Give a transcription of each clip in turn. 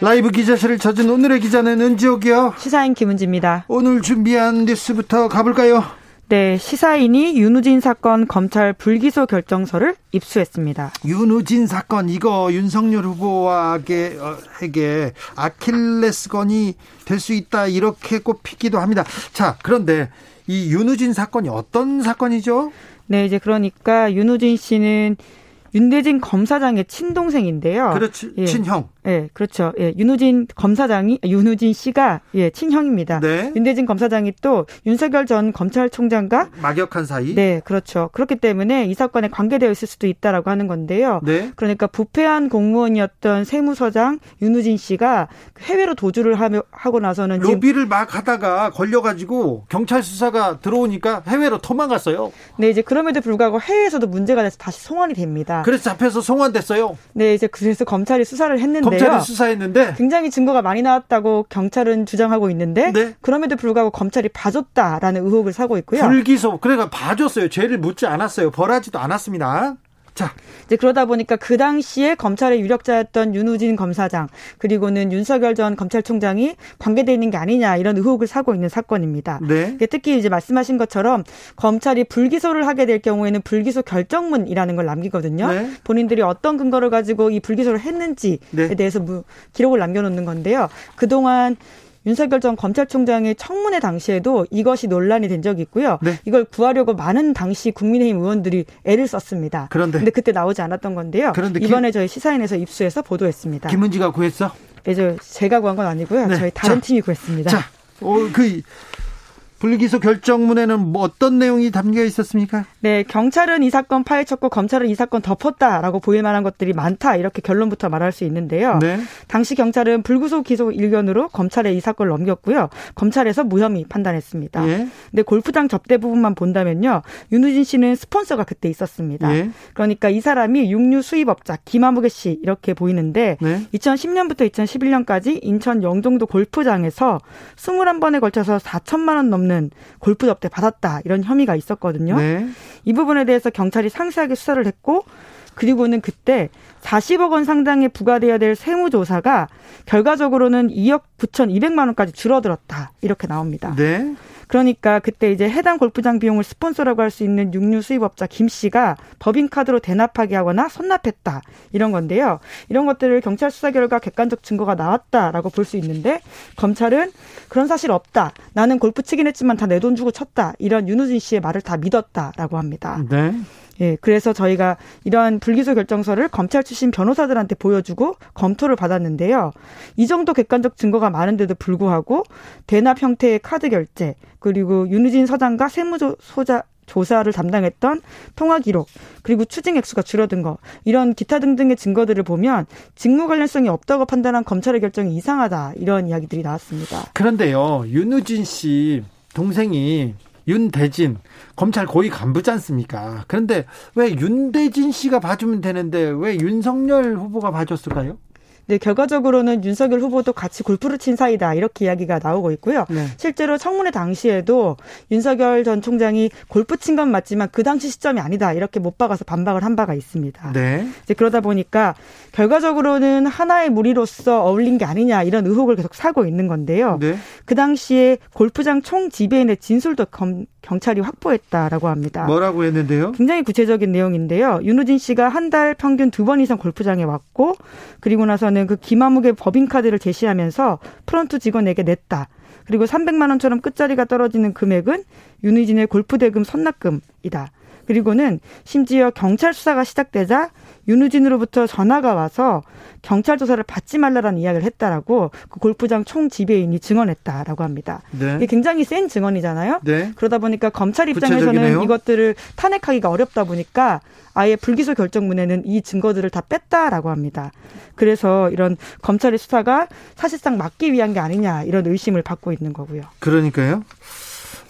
라이브 기자실을 찾은 오늘의 기자는 은지옥이요. 시사인 김은지입니다. 오늘 준비한 뉴스부터 가볼까요? 네, 시사인이 윤우진 사건 검찰 불기소 결정서를 입수했습니다. 윤우진 사건 이거 윤석열 후보에게 아킬레스건이 될 수 있다 이렇게 꼽히기도 합니다. 자, 그런데 이 윤우진 사건이 어떤 사건이죠? 네, 이제 그러니까 윤우진 씨는 윤대진 검사장의 친동생인데요. 그렇지, 예. 친형. 예, 그렇죠. 예, 윤우진 검사장이 윤우진 씨가 예, 친형입니다. 네. 윤대진 검사장이 또 윤석열 전 검찰총장과 막역한 사이. 네, 그렇죠. 그렇기 때문에 이 사건에 관계되어 있을 수도 있다라고 하는 건데요. 네. 그러니까 부패한 공무원이었던 세무서장 윤우진 씨가 해외로 도주를 하고 나서는 로비를 막 하다가 걸려가지고 경찰 수사가 들어오니까 해외로 도망갔어요. 네, 이제 그럼에도 불구하고 해외에서도 문제가 돼서 다시 송환이 됩니다. 그래서 잡혀서 송환됐어요. 네, 이제 그래서 검찰이 수사를 했는데 검찰이 수사했는데 굉장히 증거가 많이 나왔다고 경찰은 주장하고 있는데 네. 그럼에도 불구하고 검찰이 봐줬다라는 의혹을 사고 있고요. 불기소 그래가 봐줬어요. 죄를 묻지 않았어요. 벌하지도 않았습니다. 자. 이제 그러다 보니까 그 당시에 검찰의 유력자였던 윤우진 검사장 그리고는 윤석열 전 검찰총장이 관계돼 있는 게 아니냐 이런 의혹을 사고 있는 사건입니다. 네. 특히 이제 말씀하신 것처럼 검찰이 불기소를 하게 될 경우에는 불기소 결정문이라는 걸 남기거든요. 네. 본인들이 어떤 근거를 가지고 이 불기소를 했는지에 네. 대해서 기록을 남겨놓는 건데요. 그동안 윤석열 전 검찰총장의 청문회 당시에도 이것이 논란이 된 적이 있고요. 네. 이걸 구하려고 많은 당시 국민의힘 의원들이 애를 썼습니다. 그런데 근데 그때 나오지 않았던 건데요. 그런데 이번에 저희 시사인에서 입수해서 보도했습니다. 김은지가 구했어? 네, 제가 구한 건 아니고요. 네. 저희 다른 자, 팀이 구했습니다. 자, 어, 그 불기소 결정문에는 뭐 어떤 내용이 담겨 있었습니까? 네, 경찰은 이 사건 파헤쳤고 검찰은 이 사건 덮었다라고 보일 만한 것들이 많다 이렇게 결론부터 말할 수 있는데요. 네. 당시 경찰은 불구속 기소 일견으로 검찰에 이 사건을 넘겼고요. 검찰에서 무혐의 판단했습니다. 네. 근데 골프장 접대 부분만 본다면요, 윤우진 씨는 스폰서가 그때 있었습니다. 네. 그러니까 이 사람이 육류 수입업자 김아무개 씨 이렇게 보이는데 네. 2010년부터 2011년까지 인천 영종도 골프장에서 21번에 걸쳐서 4천만 원 넘는 없는 골프 접대 받았다 이런 혐의가 있었거든요. 네. 이 부분에 대해서 경찰이 상세하게 수사를 했고 그리고는 그때 40억 원 상당의 부과돼야 될 세무조사가 결과적으로는 2억 9천 2백만 원까지 줄어들었다 이렇게 나옵니다. 네. 그러니까 그때 이제 해당 골프장 비용을 스폰서라고 할 수 있는 육류 수입업자 김 씨가 법인카드로 대납하게 하거나 선납했다 이런 건데요. 이런 것들을 경찰 수사 결과 객관적 증거가 나왔다라고 볼 수 있는데 검찰은 그런 사실 없다. 나는 골프 치긴 했지만 다 내 돈 주고 쳤다. 이런 윤우진 씨의 말을 다 믿었다라고 합니다. 네. 예, 그래서 저희가 이러한 불기소 결정서를 검찰 출신 변호사들한테 보여주고 검토를 받았는데요. 이 정도 객관적 증거가 많은데도 불구하고 대납 형태의 카드 결제 그리고 윤우진 서장과 세무조사 조사를 담당했던 통화 기록 그리고 추징 액수가 줄어든 거 이런 기타 등등의 증거들을 보면 직무 관련성이 없다고 판단한 검찰의 결정이 이상하다 이런 이야기들이 나왔습니다. 그런데요 윤우진 씨 동생이 윤대진 검찰 고위 간부지 않습니까? 그런데 왜 윤대진 씨가 봐주면 되는데 왜 윤석열 후보가 봐줬을까요? 네, 결과적으로는 윤석열 후보도 같이 골프를 친 사이다 이렇게 이야기가 나오고 있고요. 네. 실제로 청문회 당시에도 윤석열 전 총장이 골프 친 건 맞지만 그 당시 시점이 아니다 이렇게 못 박아서 반박을 한 바가 있습니다. 네. 이제 그러다 보니까 결과적으로는 하나의 무리로서 어울린 게 아니냐 이런 의혹을 계속 사고 있는 건데요. 네. 그 당시에 골프장 총 지배인의 진술도 검, 경찰이 확보했다라고 합니다. 뭐라고 했는데요? 굉장히 구체적인 내용인데요. 윤우진 씨가 한 달 평균 두 번 이상 골프장에 왔고 그리고 나서는 경우에는 그 김아무개 법인카드를 제시하면서 프런트 직원에게 냈다. 그리고 300만 원처럼 끝자리가 떨어지는 금액은 윤희진의 골프 대금 선납금이다. 그리고는 심지어 경찰 수사가 시작되자 윤우진으로부터 전화가 와서 경찰 조사를 받지 말라라는 이야기를 했다라고 그 골프장 총 지배인이 증언했다라고 합니다. 네. 이게 굉장히 센 증언이잖아요. 네. 그러다 보니까 검찰 입장에서는 구체적이네요. 이것들을 탄핵하기가 어렵다 보니까 아예 불기소 결정문에는 이 증거들을 다 뺐다라고 합니다. 그래서 이런 검찰의 수사가 사실상 막기 위한 게 아니냐 이런 의심을 받고 있는 거고요. 그러니까요.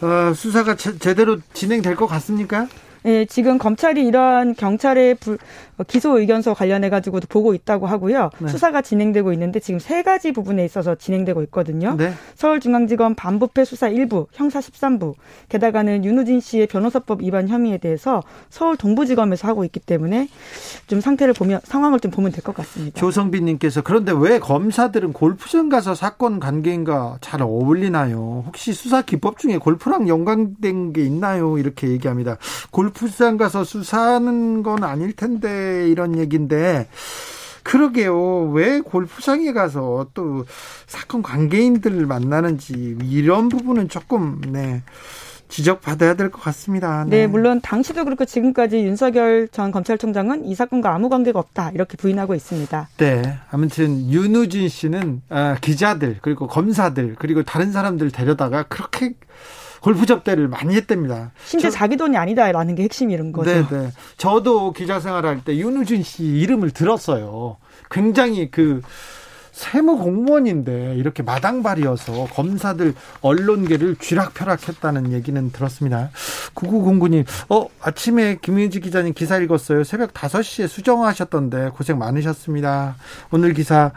어, 수사가 제, 대로 진행될 것 같습니까? 예, 지금 검찰이 이러한 경찰의 불, 어, 기소 의견서 관련해 가지고도 보고 있다고 하고요. 네. 수사가 진행되고 있는데 지금 세 가지 부분에 있어서 진행되고 있거든요. 네. 서울중앙지검 반부패 수사 1부, 형사 13부, 게다가는 윤우진 씨의 변호사법 위반 혐의에 대해서 서울 동부지검에서 하고 있기 때문에 좀 상태를 보면 상황을 좀 보면 될 것 같습니다. 조성빈님께서 그런데 왜 검사들은 골프장 가서 사건 관계인가 잘 어울리나요? 혹시 수사 기법 중에 골프랑 연관된 게 있나요? 이렇게 얘기합니다. 골 프장 가서 수사하는 건 아닐 텐데 이런 얘기인데 그러게요. 왜 골프장에 가서 또 사건 관계인들을 만나는지 이런 부분은 조금 네. 지적받아야 될 것 같습니다. 네. 네. 물론 당시도 그렇고 지금까지 윤석열 전 검찰총장은 이 사건과 아무 관계가 없다 이렇게 부인하고 있습니다. 네, 아무튼 윤우진 씨는 아, 기자들 그리고 검사들 그리고 다른 사람들 데려다가 그렇게 골프 접대를 많이 했답니다. 심지어 저, 자기 돈이 아니다라는 게 핵심 이런 거죠. 네, 네. 저도 기자 생활할 때 윤우진 씨 이름을 들었어요. 굉장히 그 세무 공무원인데 이렇게 마당발이어서 검사들 언론계를 쥐락펴락했다는 얘기는 들었습니다. 9909님, 어, 아침에 김윤지 기자님 기사 읽었어요. 새벽 5시에 수정하셨던데 고생 많으셨습니다. 오늘 기사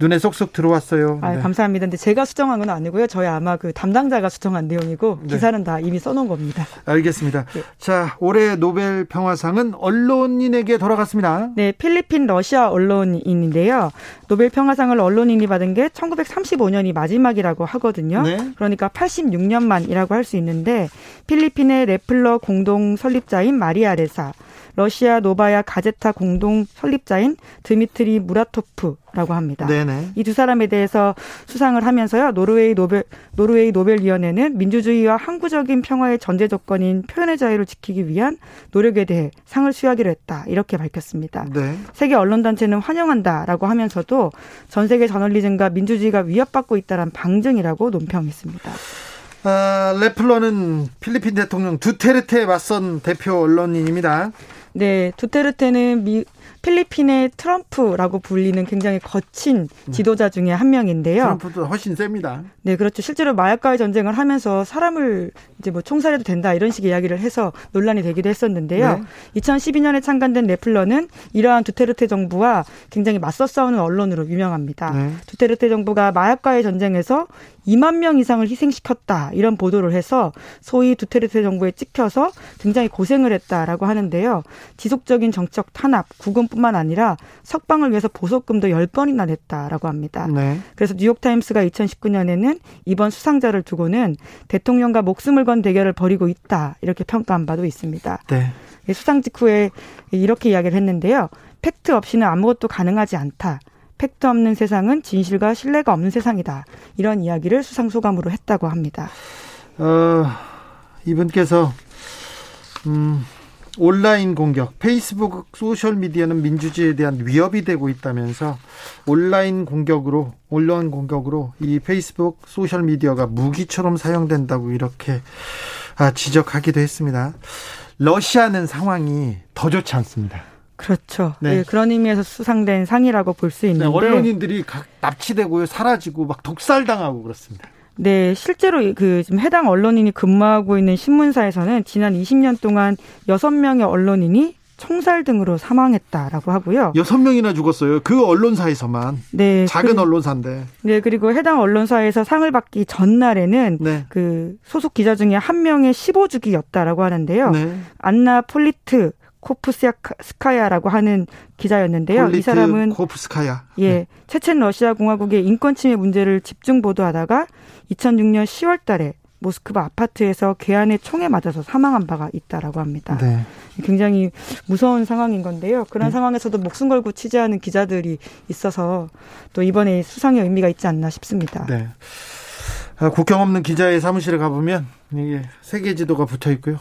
눈에 쏙쏙 들어왔어요. 아, 네. 감사합니다. 근데 제가 수정한 건 아니고요. 저희 아마 그 담당자가 수정한 내용이고 네. 기사는 다 이미 써놓은 겁니다. 알겠습니다. 네. 자, 올해 노벨 평화상은 언론인에게 돌아갔습니다. 네, 필리핀 러시아 언론인인데요. 노벨 평화상을 언론인이 받은 게 1935년이 마지막이라고 하거든요. 네. 그러니까 86년 만이라고 할 수 있는데 필리핀의 래플러 공동 설립자인 마리아 레사 러시아 노바야 가제타 공동 설립자인 드미트리 무라토프라고 합니다. 이 두 사람에 대해서 수상을 하면서요. 노르웨이 노벨 노르웨이 노벨 위원회는 민주주의와 항구적인 평화의 전제 조건인 표현의 자유를 지키기 위한 노력에 대해 상을 수여하기로 했다. 이렇게 밝혔습니다. 네. 세계 언론 단체는 환영한다라고 하면서도 전 세계 저널리즘과 민주주의가 위협받고 있다는 방증이라고 논평했습니다. 아, 레플러는 필리핀 대통령 두테르테에 맞선 대표 언론인입니다. 네, 두테르테는 미, 필리핀의 트럼프라고 불리는 굉장히 거친 네. 지도자 중에 한 명인데요. 트럼프도 훨씬 셉니다. 네, 그렇죠. 실제로 마약과의 전쟁을 하면서 사람을 이제 뭐 총살해도 된다 이런 식의 이야기를 해서 논란이 되기도 했었는데요. 네. 2012년에 창간된 네플러는 이러한 두테르테 정부와 굉장히 맞서 싸우는 언론으로 유명합니다. 네. 두테르테 정부가 마약과의 전쟁에서 2만 명 이상을 희생시켰다 이런 보도를 해서 소위 두테르테 정부에 찍혀서 굉장히 고생을 했다라고 하는데요. 지속적인 정적 탄압, 구금뿐만 아니라 석방을 위해서 보석금도 10번이나 냈다라고 합니다. 네. 그래서 뉴욕타임스가 2019년에는 이번 수상자를 두고는 대통령과 목숨을 건 대결을 벌이고 있다 이렇게 평가한 바도 있습니다. 네. 수상 직후에 이렇게 이야기를 했는데요. 팩트 없이는 아무것도 가능하지 않다. 팩트 없는 세상은 진실과 신뢰가 없는 세상이다. 이런 이야기를 수상 소감으로 했다고 합니다. 어, 이분께서 음, 온라인 공격, 페이스북 소셜 미디어는 민주주의에 대한 위협이 되고 있다면서 온라인 공격으로 온라인 공격으로 이 페이스북 소셜 미디어가 무기처럼 사용된다고 이렇게 아, 지적하기도 했습니다. 러시아는 상황이 더 좋지 않습니다. 그렇죠. 네. 네. 그런 의미에서 수상된 상이라고 볼수 네, 있는데 네, 언론인들이 납치되고 사라지고 막 독살당하고 그렇습니다. 네, 실제로 그 지금 해당 언론인이 근무하고 있는 신문사에서는 지난 20년 동안 6명의 언론인이 총살 등으로 사망했다라고 하고요. 여섯 명이나 죽었어요. 그 언론사에서만. 네. 작은 그, 언론사인데. 네, 그리고 해당 언론사에서 상을 받기 전날에는 네. 그 소속 기자 중에 한 명의 15주기였다라고 하는데요. 네. 안나 폴리트 코프스카야라고 하는 기자였는데요. 이 사람은 코프스카야. 예, 네. 체첸 러시아 공화국의 인권 침해 문제를 집중 보도하다가 2006년 10월 달에 모스크바 아파트에서 괴한의 총에 맞아서 사망한 바가 있다라고 합니다. 네. 굉장히 무서운 상황인 건데요. 그런 네. 상황에서도 목숨 걸고 취재하는 기자들이 있어서 또 이번에 수상의 의미가 있지 않나 싶습니다. 네. 아, 국경 없는 기자의 사무실에 가보면 이게 세계 지도가 붙어 있고요.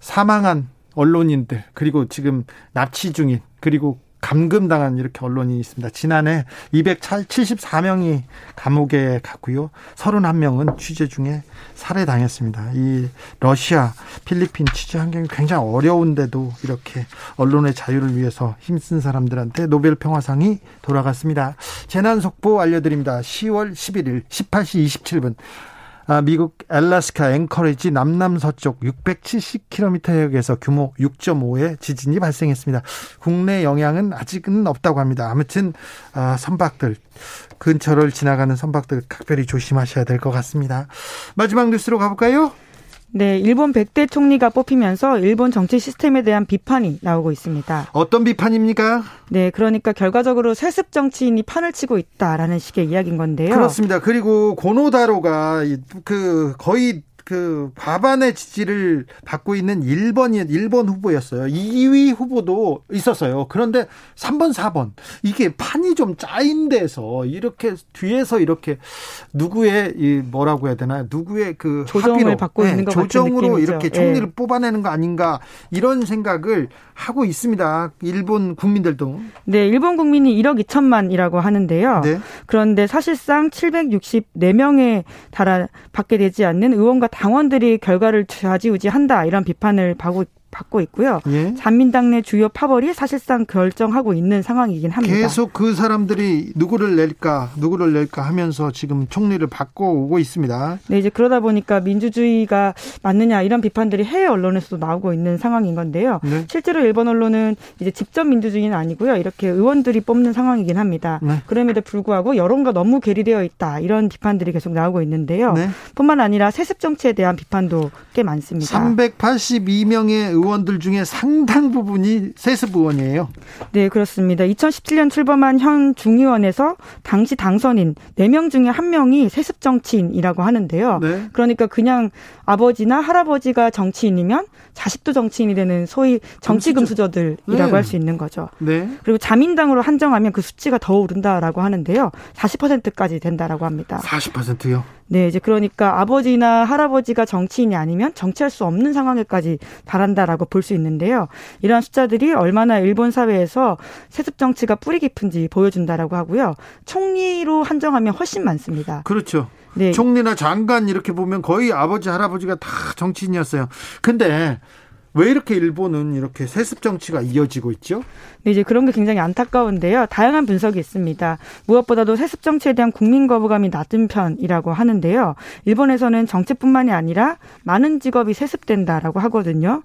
사망한 언론인들 그리고 지금 납치 중인 그리고 감금당한 이렇게 언론이 있습니다. 지난해 274명이 감옥에 갔고요. 31명은 취재 중에 살해당했습니다. 이 러시아, 필리핀 취재 환경이 굉장히 어려운데도 이렇게 언론의 자유를 위해서 힘쓴 사람들한테 노벨 평화상이 돌아갔습니다. 재난 속보 알려드립니다. 10월 11일 18시 27분 아, 미국 엘라스카 앵커리지 남남서쪽 670km 해역에서 규모 6.5의 지진이 발생했습니다. 국내 영향은 아직은 없다고 합니다. 아무튼 아, 선박들 근처를 지나가는 선박들 각별히 조심하셔야 될 것 같습니다. 마지막 뉴스로 가볼까요? 네, 일본 백 대 총리가 뽑히면서 일본 정치 시스템에 대한 비판이 나오고 있습니다. 어떤 비판입니까? 네, 그러니까 결과적으로 세습 정치인이 판을 치고 있다라는 식의 이야기인 건데요. 그렇습니다. 그리고 고노다로가 그 거의 그 과반의 지지를 받고 있는 1번이 1번 후보였어요. 2위 후보도 있었어요. 그런데 3번, 4번 이게 판이 좀 짜인 데서 이렇게 뒤에서 이렇게 누구의 이 뭐라고 해야 되나 누구의 그 조정을 합의로, 받고 네, 있는 것 조정으로 같은 이렇게 총리를 네. 뽑아내는 거 아닌가 이런 생각을 하고 있습니다. 일본 국민들도. 네, 일본 국민이 1억 2천만이라고 하는데요. 네. 그런데 사실상 764명에 달아 받게 되지 않는 의원과 당원들이 결과를 좌지우지한다 이런 비판을 받고 받고 있고요. 예. 잔민당 내 주요 파벌이 사실상 결정하고 있는 상황이긴 합니다. 계속 그 사람들이 누구를 낼까, 누구를 낼까 하면서 지금 총리를 바꿔 오고 있습니다. 네, 이제 그러다 보니까 민주주의가 맞느냐 이런 비판들이 해외 언론에서도 나오고 있는 상황인 건데요. 네. 실제로 일본 언론은 이제 직접 민주주의는 아니고요. 이렇게 의원들이 뽑는 상황이긴 합니다. 네. 그럼에도 불구하고 여론과 너무 괴리되어 있다 이런 비판들이 계속 나오고 있는데요. 네. 뿐만 아니라 세습 정치에 대한 비판도 꽤 많습니다. 382명의 의원 의원들 중에 상당 부분이 세습 의원이에요. 네, 그렇습니다. 2017년 출범한 현 중의원에서 당시 당선인 4명 중에 1명이 세습 정치인이라고 하는데요. 네. 그러니까 그냥 아버지나 할아버지가 정치인이면 자식도 정치인이 되는 소위 정치 금수저들이라고 네. 할수 있는 거죠. 네. 그리고 자민당으로 한정하면 그 수치가 더 오른다라고 하는데요. 40%까지 된다라고 합니다. 40%요? 네, 이제 그러니까 아버지나 할아버지가 정치인이 아니면 정치할 수 없는 상황에까지 달한다라고 볼 수 있는데요. 이러한 숫자들이 얼마나 일본 사회에서 세습 정치가 뿌리 깊은지 보여준다라고 하고요. 총리로 한정하면 훨씬 많습니다. 그렇죠. 네. 총리나 장관 이렇게 보면 거의 아버지 할아버지가 다 정치인이었어요. 근데 왜 이렇게 일본은 이렇게 세습 정치가 이어지고 있죠? 네, 이제 그런 게 굉장히 안타까운데요. 다양한 분석이 있습니다. 무엇보다도 세습 정치에 대한 국민 거부감이 낮은 편이라고 하는데요. 일본에서는 정치뿐만이 아니라 많은 직업이 세습된다라고 하거든요.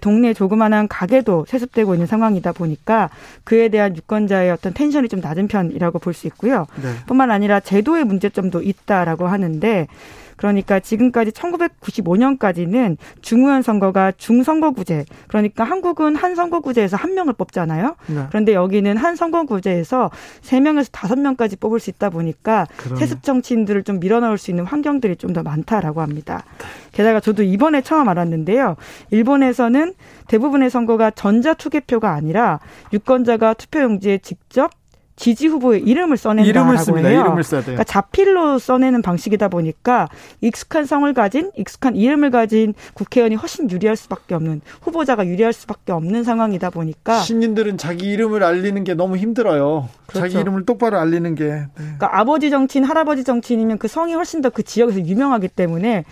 동네 조그마한 가게도 세습되고 있는 상황이다 보니까 그에 대한 유권자의 어떤 텐션이 좀 낮은 편이라고 볼 수 있고요. 네. 뿐만 아니라 제도의 문제점도 있다라고 하는데 그러니까 지금까지 1995년까지는 중의원 선거가 중선거구제. 그러니까 한국은 한 선거구제에서 한 명을 뽑잖아요. 네. 그런데 여기는 한 선거구제에서 세 명에서 다섯 명까지 뽑을 수 있다 보니까 그러네. 세습 정치인들을 좀 밀어넣을 수 있는 환경들이 좀 더 많다라고 합니다. 게다가 저도 이번에 처음 알았는데요. 일본에서는 대부분의 선거가 전자 투개표가 아니라 유권자가 투표용지에 직접 지지 후보의 이름을 써낸다라고 이름을 씁니다. 해요. 이름을 써야 돼요. 그러니까 자필로 써내는 방식이다 보니까 익숙한 성을 가진 익숙한 이름을 가진 국회의원이 훨씬 유리할 수밖에 없는 후보자가 유리할 수밖에 없는 상황이다 보니까 시민들은 자기 이름을 알리는 게 너무 힘들어요. 그렇죠. 자기 이름을 똑바로 알리는 게. 네. 그러니까 아버지 정치인, 할아버지 정치인이면 그 성이 훨씬 더 그 지역에서 유명하기 때문에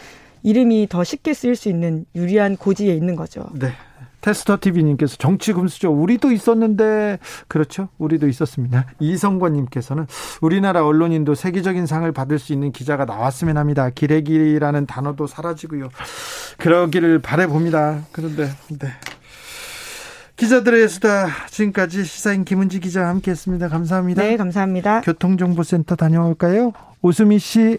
이름이 더 쉽게 쓰일 수 있는 유리한 고지에 있는 거죠. 네. 테스터 TV님께서 정치 금수저 우리도 있었는데 그렇죠? 우리도 있었습니다. 이성권님께서는 우리나라 언론인도 세계적인 상을 받을 수 있는 기자가 나왔으면 합니다. 기레기라는 단어도 사라지고요. 그러기를 바래봅니다. 그런데 네. 기자들의 수다 지금까지 시사인 김은지 기자와 함께했습니다. 감사합니다. 네 감사합니다. 교통정보센터 다녀올까요? 오수미 씨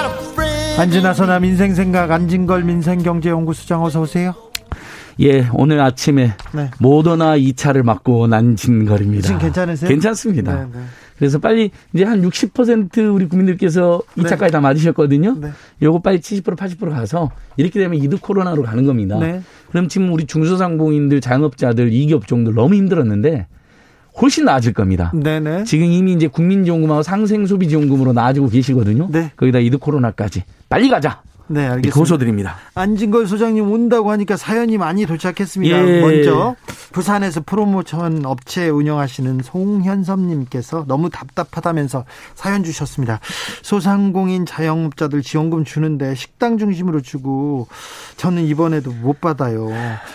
안진아 선아 민생생각 안진걸 민생경제연구소장 어서 오세요. 예, 오늘 아침에 네. 모더나 2차를 맞고 난진거립니다. 지금 괜찮으세요? 괜찮습니다. 네, 네. 그래서 빨리 이제 한 60% 우리 국민들께서 2차까지 네. 다 맞으셨거든요. 네. 요거 빨리 70% 80% 가서 이렇게 되면 이드 코로나로 가는 겁니다. 네. 그럼 지금 우리 중소상공인들, 자영업자들, 이기업종들 너무 힘들었는데 훨씬 나아질 겁니다. 네네. 지금 이미 이제 국민지원금하고 상생소비지원금으로 나아지고 계시거든요. 네. 거기다 이드 코로나까지 빨리 가자. 네, 알겠습니다. 고소드립니다. 안진걸 소장님 온다고 하니까 사연이 많이 도착했습니다. 예. 먼저 부산에서 프로모션 업체 운영하시는 송현섭님께서 너무 답답하다면서 사연 주셨습니다. 소상공인 자영업자들 지원금 주는데 식당 중심으로 주고 저는 이번에도 못 받아요.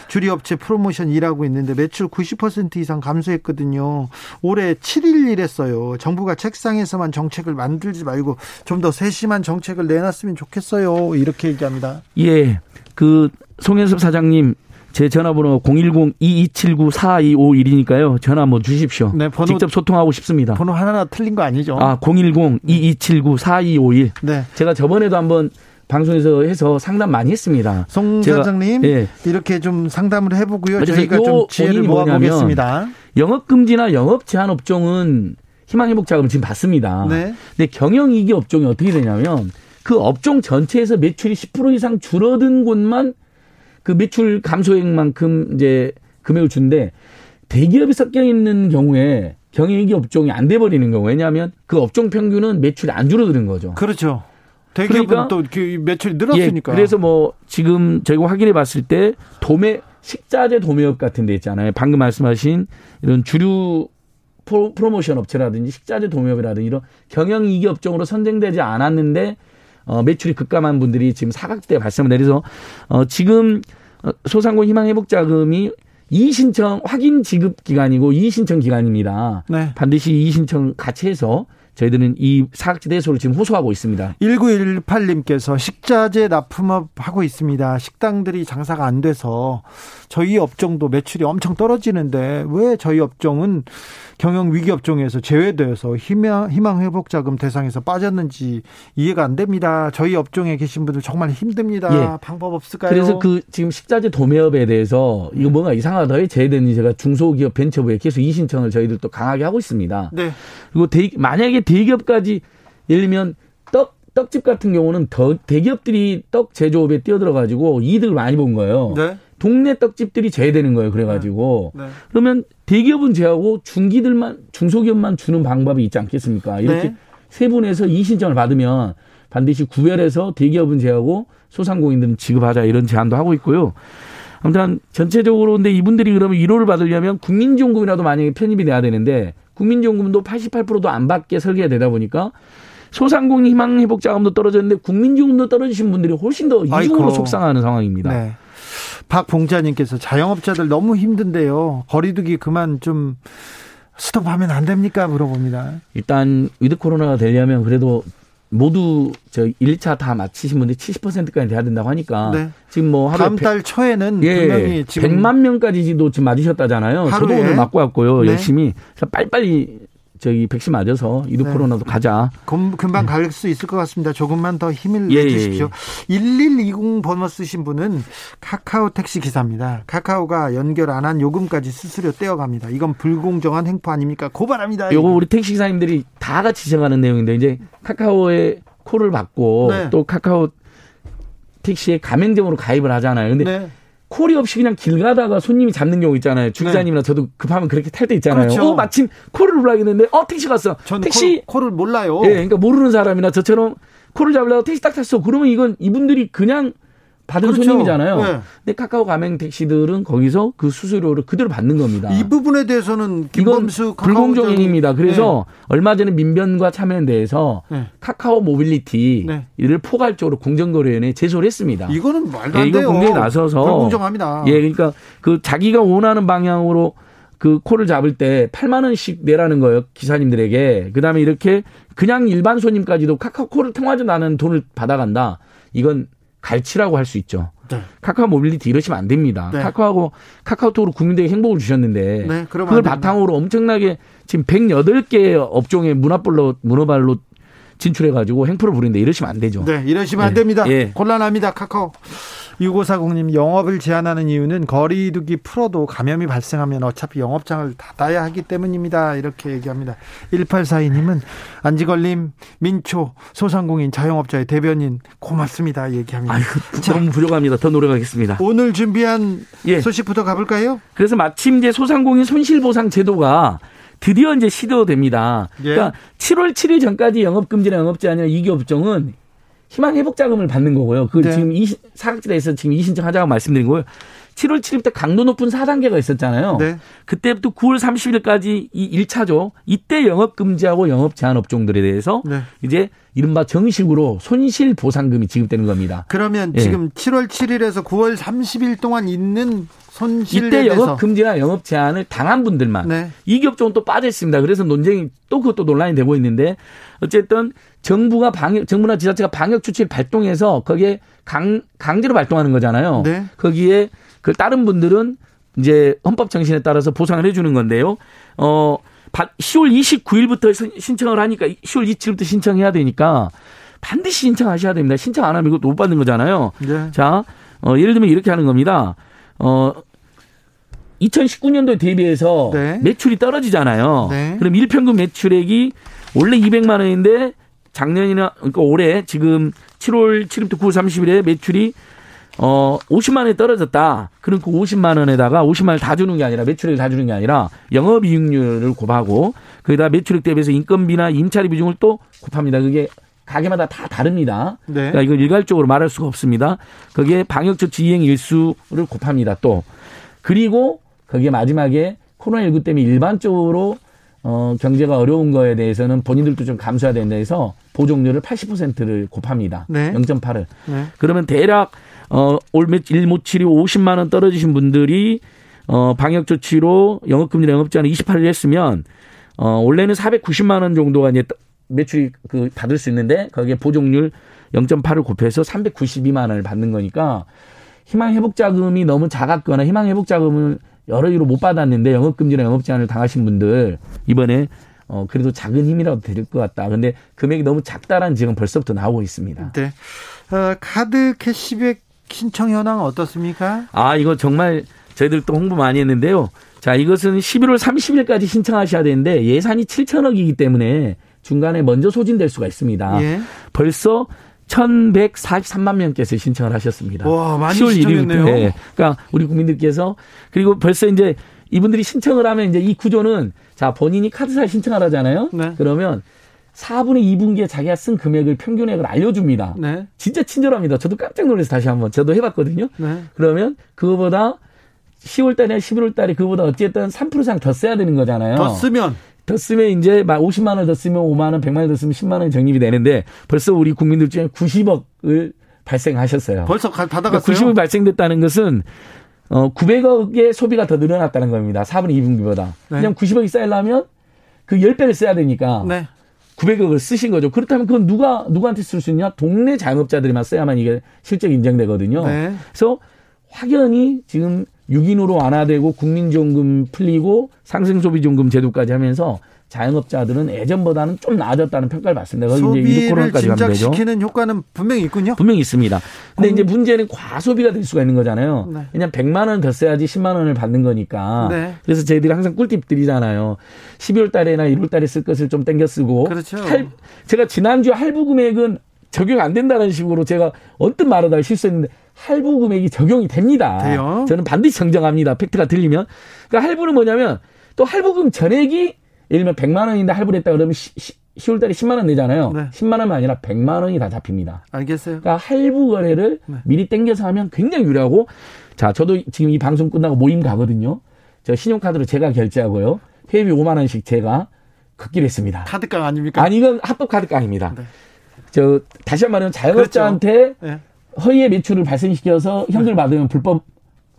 주리업체 프로모션 일하고 있는데 매출 90% 이상 감소했거든요. 올해 7일 일했어요. 정부가 책상에서만 정책을 만들지 말고 좀 더 세심한 정책을 내놨으면 좋겠어요. 이렇게 얘기합니다. 예. 그 송현섭 사장님 제 전화번호 010-2279-4251이니까요. 전화 한번 주십시오. 네, 번호, 직접 소통하고 싶습니다. 번호 하나하나 틀린 거 아니죠? 아, 010-2279-4251. 네. 제가 저번에도 한번 방송에서 해서 상담 많이 했습니다. 송 사장님, 예. 이렇게 좀 상담을 해보고요. 저희가 좀 지혜를 모아보겠습니다. 영업 금지나 영업 제한 업종은 희망회복 자금 지금 받습니다. 네. 근데 경영이기 업종이 어떻게 되냐면 그 업종 전체에서 매출이 10% 이상 줄어든 곳만 그 매출 감소액만큼 이제 금액을 준데 대기업이 섞여 있는 경우에 경영이기 업종이 안 돼 버리는 경우 왜냐하면 그 업종 평균은 매출이 안 줄어드는 거죠. 그렇죠. 대기업은 그러니까, 또 매출이 늘었으니까. 예, 그래서 뭐 지금 저희가 확인해 봤을 때 도매 식자재 도매업 같은 데 있잖아요. 방금 말씀하신 이런 주류 프로모션 업체라든지 식자재 도매업이라든지 이런 경영이기 업종으로 선정되지 않았는데 어, 매출이 급감한 분들이 지금 사각대 발생을 내려서 어, 지금 어, 소상공 희망 회복 자금이 이신청 확인 지급 기간이고 이신청 기간입니다. 네. 반드시 이신청 같이 해서 저희들은 이 사각지대 해소를 지금 호소하고 있습니다. 1918님께서 식자재 납품업 하고 있습니다. 식당들이 장사가 안 돼서 저희 업종도 매출이 엄청 떨어지는데 왜 저희 업종은 경영 위기 업종에서 제외되어서 희망, 희망 회복 자금 대상에서 빠졌는지 이해가 안 됩니다. 저희 업종에 계신 분들 정말 힘듭니다. 예. 방법 없을까요? 그래서 그 지금 식자재 도매업에 대해서 이거 뭔가 이상하다. 제외되는 제가 중소기업 벤처부에 계속 이 신청을 저희들도 강하게 하고 있습니다. 네. 그리고 대, 만약에 대기업까지 예를 들면 떡 떡집 같은 경우는 더 대기업들이 떡 제조업에 뛰어들어 가지고 이득을 많이 본 거예요. 네. 동네 떡집들이 제외되는 거예요. 그래가지고 네. 네. 그러면 대기업은 제하고 중기들만 중소기업만 주는 방법이 있지 않겠습니까? 이렇게 네. 세 분에서 이 신청을 받으면 반드시 구별해서 대기업은 제하고 소상공인들은 지급하자 이런 제안도 하고 있고요. 아무튼 전체적으로 근데 이분들이 그러면 1호를 받으려면 국민지원금이라도 만약에 편입이 돼야 되는데 국민지원금도 88%도 안 받게 설계가 되다 보니까 소상공인 희망회복 자금도 떨어졌는데 국민지원금도 떨어지신 분들이 훨씬 더 이중으로 속상하는 상황입니다. 네. 박봉자님께서 자영업자들 너무 힘든데요. 거리두기 그만 좀 스톱하면 안 됩니까? 물어봅니다. 일단 위드 코로나가 되려면 그래도 모두 저 1차 다 마치신 분들이 70%까지 돼야 된다고 하니까 네. 지금 뭐 하루 다음 달 초에는 예, 분명히 지금 100만 명까지도 지금 맞으셨다잖아요. 저도 오늘 맞고 왔고요. 네. 열심히 빨리빨리 저기 백신 맞아서 이드 네. 코로나도 가자. 금방 갈 수 있을 것 같습니다. 조금만 더 힘을 예, 내주십시오. 예, 예. 1120 번호 쓰신 분은 카카오 택시 기사입니다. 카카오가 연결 안 한 요금까지 수수료 떼어갑니다. 이건 불공정한 행포 아닙니까? 고발합니다. 요거 우리 택시 기사님들이 다 같이 정하는 내용인데 이제 카카오의 콜을 받고 네. 또 카카오 택시에 가맹점으로 가입을 하잖아요. 근데 네. 콜이 없이 그냥 길 가다가 손님이 잡는 경우 있잖아요. 주기자님이나 네. 저도 급하면 그렇게 탈 때 있잖아요. 그렇죠. 어, 마침 콜을 눌러야겠는데, 어, 택시 갔어. 택시. 콜, 콜을 몰라요. 예, 그러니까 모르는 사람이나 저처럼 콜을 잡으려고 택시 딱 탔어. 그러면 이건 이분들이 그냥 받은 그렇죠. 손님이잖아요. 네. 근데 카카오 가맹 택시들은 거기서 그 수수료를 그대로 받는 겁니다. 이 부분에 대해서는 김범수 불공정 행위입니다. 그래서 네. 얼마 전에 민변과 참여연대에서 네. 카카오 모빌리티를 네. 포괄적으로 공정거래위원회에 제소를 했습니다. 이거는 말도 안 예, 돼요. 이거 공개에 나서서 불공정합니다. 예, 그러니까 그 자기가 원하는 방향으로 그 콜을 잡을 때 8만 원씩 내라는 거예요 기사님들에게. 그다음에 이렇게 그냥 일반 손님까지도 카카오 콜을 통하지 않은 돈을 받아간다. 이건 갈취라고 할 수 있죠. 네. 카카오 모빌리티 이러시면 안 됩니다. 네. 카카오하고 카카오톡으로 국민들에게 행복을 주셨는데 네, 그걸 바탕으로 엄청나게 지금 108개 업종의 문화발로 문어발로 진출해가지고 횡포를 부린다 이러시면 안 되죠. 네, 이러시면 안 예. 됩니다. 예. 곤란합니다. 카카오. 6540님 영업을 제한하는 이유는 거리두기 풀어도 감염이 발생하면 어차피 영업장을 닫아야 하기 때문입니다. 이렇게 얘기합니다. 1842님은 안지걸림, 민초, 소상공인, 자영업자의 대변인 고맙습니다. 얘기합니다. 아유, 너무 부족합니다. 더 노력하겠습니다. 오늘 준비한 예. 소식부터 가볼까요? 그래서 마침 이제 소상공인 손실보상 제도가 드디어 이제 시도됩니다. 예. 그러니까 7월 7일 전까지 영업금지나 영업제한이나 이기업종은 희망 회복 자금을 받는 거고요. 그걸 네. 지금 이 사각지대에서 지금 이 신청하자고 말씀드린 거예요. 7월 7일부터 강도 높은 4단계가 있었잖아요. 네. 그때부터 9월 30일까지 이 1차죠. 이때 영업 금지하고 영업 제한 업종들에 대해서 네. 이제 이른바 정식으로 손실 보상금이 지급되는 겁니다. 그러면 예. 지금 7월 7일에서 9월 30일 동안 있는 손실에 이때 영업 금지나 영업 제한을 당한 분들만 네. 이 겹종은 또 빠져 있습니다. 그래서 논쟁이 또 그것도 논란이 되고 있는데 어쨌든 정부가 방역 정부나 지자체가 방역 조치를 발동해서 거기에 강 강제로 발동하는 거잖아요. 네. 거기에 그 다른 분들은 이제 헌법 정신에 따라서 보상을 해주는 건데요. 어 10월 29일부터 신청을 하니까 10월 27일부터 신청해야 되니까 반드시 신청하셔야 됩니다. 신청 안 하면 이것도 못 받는 거잖아요. 네. 자, 어, 예를 들면 이렇게 하는 겁니다. 어, 2019년도에 대비해서 네. 매출이 떨어지잖아요. 네. 그럼 일평균 매출액이 원래 200만 원인데 작년이나 그러니까 올해 지금 7월 7일부터 9월 30일에 매출이 어 50만 원이 떨어졌다. 그럼 그 50만 원에다가 50만 원을 다 주는 게 아니라 매출액을 다 주는 게 아니라 영업 이익률을 곱하고 거기다 매출액 대비해서 인건비나 임차료 비중을 또 곱합니다. 그게 가게마다 다 다릅니다. 네. 그러니까 이걸 일괄적으로 말할 수가 없습니다. 거기에 방역 조치 이행 일수를 곱합니다. 또 그리고 거기에 마지막에 코로나19 때문에 일반적으로 어, 경제가 어려운 거에 대해서는 본인들도 좀 감수해야 된다 해서 보종료를 80%를 곱합니다. 네. 0.8을. 네. 그러면 대략 어, 올 며칠 모칠이 50만 원 떨어지신 분들이 어, 방역 조치로 영업금지 영업 제한 28일 했으면 어, 원래는 490만 원 정도가 이제 매출이 그 받을 수 있는데 거기에 보종률 0.8을 곱해서 392만 원을 받는 거니까 희망 회복 자금이 너무 작았거나 희망 회복 자금을 여러 이유로 못 받았는데 영업 금지나 영업 제한을 당하신 분들 이번에 어 그래도 작은 힘이라도 될 것 같다. 근데 금액이 너무 작다라는 지금 벌써부터 나오고 있습니다. 네. 어, 카드 캐시백 신청 현황 어떻습니까? 아 이거 정말 저희들 또 홍보 많이 했는데요. 자 이것은 11월 30일까지 신청하셔야 되는데 예산이 7천억이기 때문에 중간에 먼저 소진될 수가 있습니다. 예. 벌써 1,143만 명께서 신청을 하셨습니다. 와, 많이 10월 신청했네요. 1일부터. 네. 그러니까 우리 국민들께서 그리고 벌써 이제 이분들이 신청을 하면 이제 이 구조는 자, 본인이 카드사에 신청을 하잖아요. 네. 그러면 4분의 2분기에 자기가 쓴 금액을 평균액을 알려줍니다. 네. 진짜 친절합니다. 저도 깜짝 놀라서 다시 한번 저도 해봤거든요. 네. 그러면 그거보다 10월 달에 11월 달에 그거보다 어쨌든 3% 이상 더 써야 되는 거잖아요. 더 쓰면 더 쓰면 이제 막 50만 원 더 쓰면 5만 원, 100만 원 더 쓰면 10만 원이 적립이 되는데 벌써 우리 국민들 중에 90억을 발생하셨어요. 벌써 받아갔어요. 그러니까 90억 발생됐다는 것은 어 900억의 소비가 더 늘어났다는 겁니다. 4분의 2분기보다. 네. 그냥 90억이 쌓이려면 그 10배를 써야 되니까 네. 900억을 쓰신 거죠. 그렇다면 그건 누가 누구한테 쓸 수 있냐? 동네 자영업자들이만 써야만 이게 실적 인정되거든요. 네. 그래서 확연히 지금 6인으로 완화되고 국민지원금 풀리고 상생소비지원금 제도까지 하면서 자영업자들은 예전보다는 좀 나아졌다는 평가를 받습니다. 거기 이제 위드 코로나까지 가면 되죠. 시키는 효과는 분명히 있군요. 분명히 있습니다. 근데 음. 이제 문제는 과소비가 될 수가 있는 거잖아요. 네. 그냥 100만 원 더 써야지 10만 원을 받는 거니까. 네. 그래서 저희들이 항상 꿀팁 드리잖아요. 12월 달에나 1월 달에 쓸 것을 좀 땡겨 쓰고. 그렇죠. 할, 제가 지난주 할부 금액은 적용 안 된다는 식으로 제가 언뜻 말하다가 실수했는데 할부 금액이 적용이 됩니다. 돼요? 저는 반드시 정정합니다. 팩트가 틀리면. 그러니까 할부는 뭐냐면 또 할부금 전액이 예를 들면 100만 원인데 할부를 했다 그러면 10월 달에 10만 원 내잖아요. 네. 10만 원이 아니라 100만 원이 다 잡힙니다. 알겠어요. 그러니까 할부 거래를 네. 미리 땡겨서 하면 굉장히 유리하고 자, 저도 지금 이 방송 끝나고 모임 가거든요. 저 신용카드로 제가 결제하고요. 회비 5만 원씩 제가 걷기로 했습니다. 카드깡 아닙니까? 아니 이건 합법 카드깡입니다. 네. 저 다시 한 번 말하면 자영업자한테 그렇죠. 네. 허위의 매출을 발생시켜서 현금을 네. 받으면 불법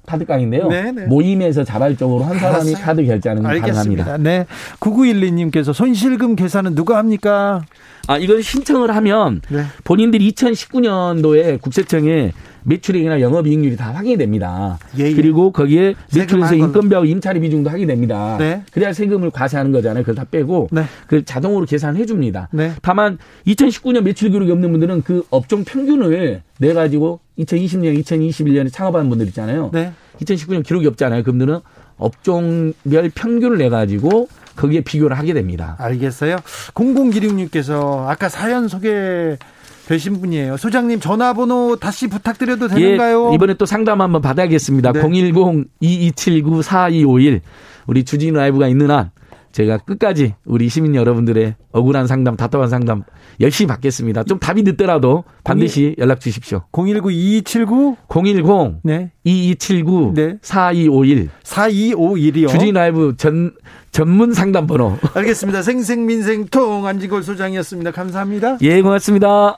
카드깡인데요. 네네. 네. 모임에서 자발적으로 한 사람이 알았어요. 카드 결제하는 건 가능합니다. 네. 9912님께서 손실금 계산은 누가 합니까? 아, 이걸 신청을 하면 네. 본인들이 2019년도에 국세청에 매출액이나 영업이익률이 다 확인이 됩니다. 예, 예. 그리고 거기에 매출에서 인건비하고 임차료 비중도 확인이 됩니다. 네. 그래야 세금을 과세하는 거잖아요. 그걸 다 빼고 네. 그 자동으로 계산해 줍니다. 네. 다만 2019년 매출 기록이 없는 분들은 그 업종 평균을 내 가지고 2020년, 2021년에 창업하는 분들 있잖아요. 네. 2019년 기록이 없잖아요. 그분들은 업종별 평균을 내 가지고 거기에 비교를 하게 됩니다. 알겠어요. 0016님께서 아까 사연 소개 되신 분이에요. 소장님 전화번호 다시 부탁드려도 되는가요? 예, 이번에 또 상담 한번 받아야겠습니다. 네. 010-2279-4251 우리 주진 라이브가 있는 한 제가 끝까지 우리 시민 여러분들의 억울한 상담, 답답한 상담 열심히 받겠습니다. 좀 답이 늦더라도 반드시 연락 주십시오. 019-2279 010 네. 2279 네. 4251 4251이요. 주진 라이브 전 전문 상담 번호. 알겠습니다. 생생민생통 안지골 소장이었습니다. 감사합니다. 예, 고맙습니다.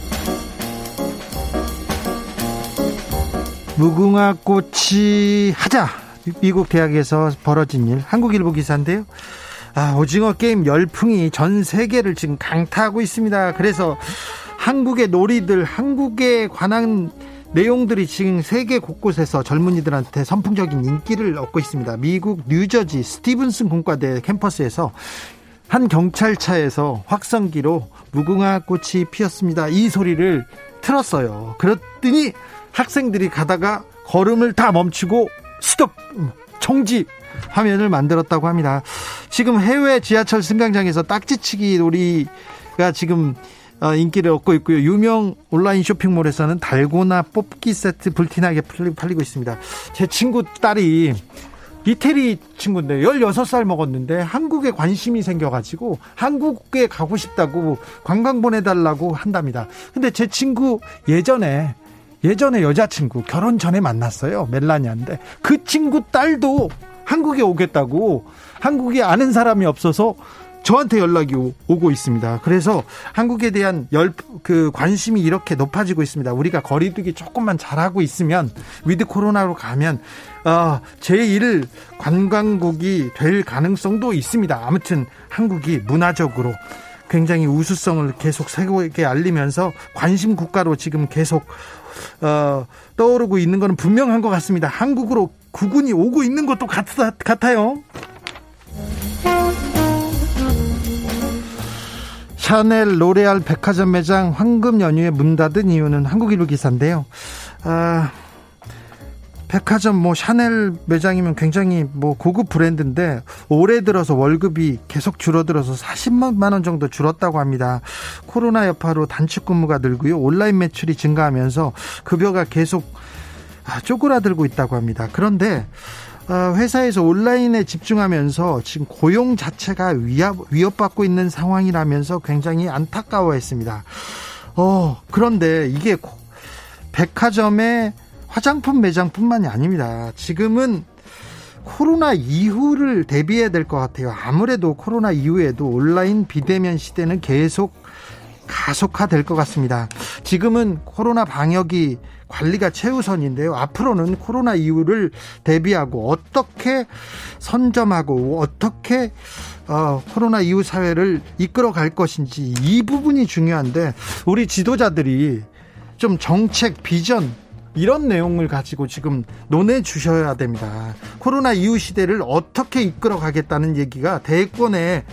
무궁화 꽃이 하자 미국 대학에서 벌어진 일 한국일보 기사인데요 아, 오징어 게임 열풍이 전 세계를 지금 강타하고 있습니다. 그래서 한국의 놀이들, 한국에 관한 내용들이 지금 세계 곳곳에서 젊은이들한테 선풍적인 인기를 얻고 있습니다. 미국 뉴저지 스티븐슨 공과대 캠퍼스에서 한 경찰차에서 확성기로 무궁화 꽃이 피었습니다. 이 소리를 틀었어요. 그랬더니 학생들이 가다가 걸음을 다 멈추고 스톱 총지 화면을 만들었다고 합니다. 지금 해외 지하철 승강장에서 딱지치기 놀이가 지금 어, 인기를 얻고 있고요. 유명 온라인 쇼핑몰에서는 달고나 뽑기 세트 불티나게 팔리고 있습니다. 제 친구 딸이 이태리 친구인데 16살 먹었는데 한국에 관심이 생겨가지고 한국에 가고 싶다고 관광 보내달라고 한답니다. 근데 제 친구 예전에 예전에 여자친구 결혼 전에 만났어요. 멜라니아인데 그 친구 딸도 한국에 오겠다고 한국에 아는 사람이 없어서 저한테 연락이 오, 고 있습니다. 그래서 한국에 대한 열, 그 관심이 이렇게 높아지고 있습니다. 우리가 거리두기 조금만 잘하고 있으면 위드 코로나로 가면 어, 제1 관광국이 될 가능성도 있습니다. 아무튼 한국이 문화적으로 굉장히 우수성을 계속 세계에 알리면서 관심 국가로 지금 계속 어, 떠오르고 있는 것은 분명한 것 같습니다. 한국으로 국운이 오고 있는 것도 같, 같아요. 샤넬 로레알 백화점 매장 황금 연휴에 문 닫은 이유는 한국일보 기사인데요. 아, 백화점 뭐 샤넬 매장이면 굉장히 뭐 고급 브랜드인데 올해 들어서 월급이 계속 줄어들어서 40만 원 정도 줄었다고 합니다. 코로나 여파로 단축 근무가 늘고요. 온라인 매출이 증가하면서 급여가 계속 아, 쪼그라들고 있다고 합니다. 그런데 어, 회사에서 온라인에 집중하면서 지금 고용 자체가 위협, 위협받고 있는 상황이라면서 굉장히 안타까워했습니다. 어, 그런데 이게 백화점의 화장품 매장뿐만이 아닙니다. 지금은 코로나 이후를 대비해야 될 것 같아요. 아무래도 코로나 이후에도 온라인 비대면 시대는 계속 가속화될 것 같습니다. 지금은 코로나 방역이 관리가 최우선인데요. 앞으로는 코로나 이후를 대비하고 어떻게 선점하고 어떻게 어, 코로나 이후 사회를 이끌어 갈 것인지 이 부분이 중요한데 우리 지도자들이 좀 정책 비전 이런 내용을 가지고 지금 논해 주셔야 됩니다. 코로나 이후 시대를 어떻게 이끌어 가겠다는 얘기가 대권에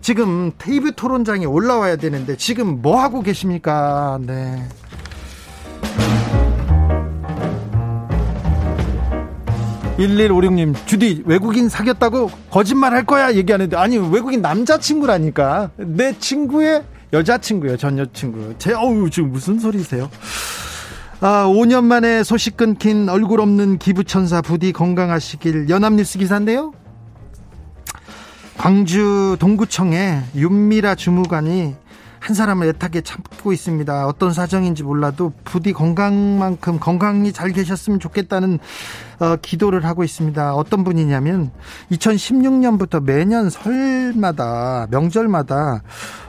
지금 테이블 토론장에 올라와야 되는데 지금 뭐 하고 계십니까? 네. 1156님, 주디, 외국인 사귀었다고 거짓말 할 거야 얘기하는데, 아니, 외국인 남자친구라니까. 내 친구의 여자친구예요, 전 여친구. 제, 어우, 지금 무슨 소리세요? 아, 5년 만에 소식 끊긴 얼굴 없는 기부천사 부디 건강하시길 연합뉴스 기사인데요. 광주 동구청에 윤미라 주무관이 한 사람을 애타게 참고 있습니다. 어떤 사정인지 몰라도 부디 건강만큼 건강히 잘 계셨으면 좋겠다는 어, 기도를 하고 있습니다. 어떤 분이냐면 2016년부터 매년 설마다 명절마다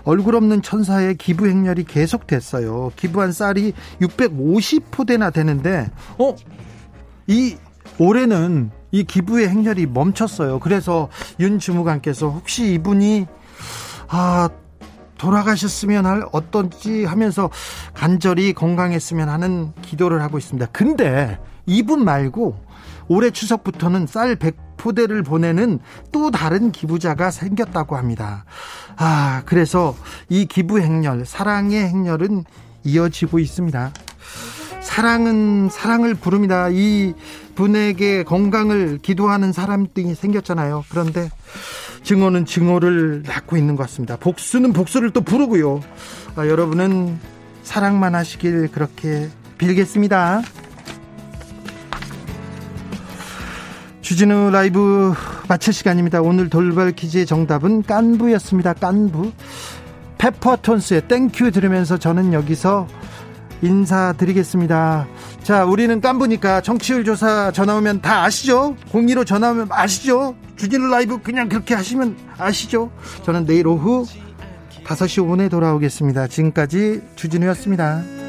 얼굴 없는 천사의 기부 행렬이 계속됐어요. 기부한 쌀이 650포대나 되는데 어? 이 올해는 이 기부의 행렬이 멈췄어요. 그래서 윤 주무관께서 혹시 이분이 아 돌아가셨으면 할 어떤지 하면서 간절히 건강했으면 하는 기도를 하고 있습니다. 근데 이분 말고 올해 추석부터는 쌀 100포대를 보내는 또 다른 기부자가 생겼다고 합니다. 아, 그래서 이 기부 행렬, 사랑의 행렬은 이어지고 있습니다. 사랑은 사랑을 부릅니다. 이 분에게 건강을 기도하는 사람들이 생겼잖아요. 그런데 증오는 증오를 낳고 있는 것 같습니다. 복수는 복수를 또 부르고요. 아, 여러분은 사랑만 하시길 그렇게 빌겠습니다. 주진우 라이브 마칠 시간입니다. 오늘 돌발 퀴즈의 정답은 깐부였습니다. 깐부. 페퍼톤스의 Thank You 들으면서 저는 여기서 인사드리겠습니다. 자, 우리는 깐부니까 청취율 조사 전화 오면 다 아시죠? 공이로 전화 오면 아시죠? 주진우 라이브 그냥 그렇게 하시면 아시죠? 저는 내일 오후 5시 5분에 돌아오겠습니다. 지금까지 주진우였습니다.